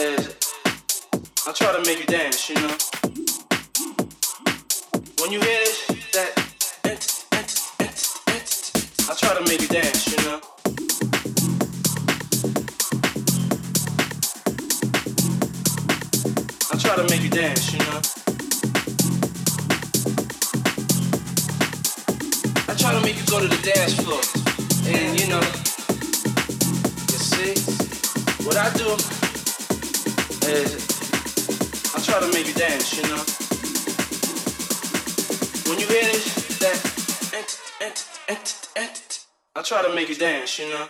is I try to make you dance, you know. When you hear this, that, I try to make you dance, you know. I try to make you dance, you know. I try to make you go to the dance floor. And you know, you see, what I do I try to make you dance, you know. When you hear this, that, eh, eh, eh, I try to make you dance, you know.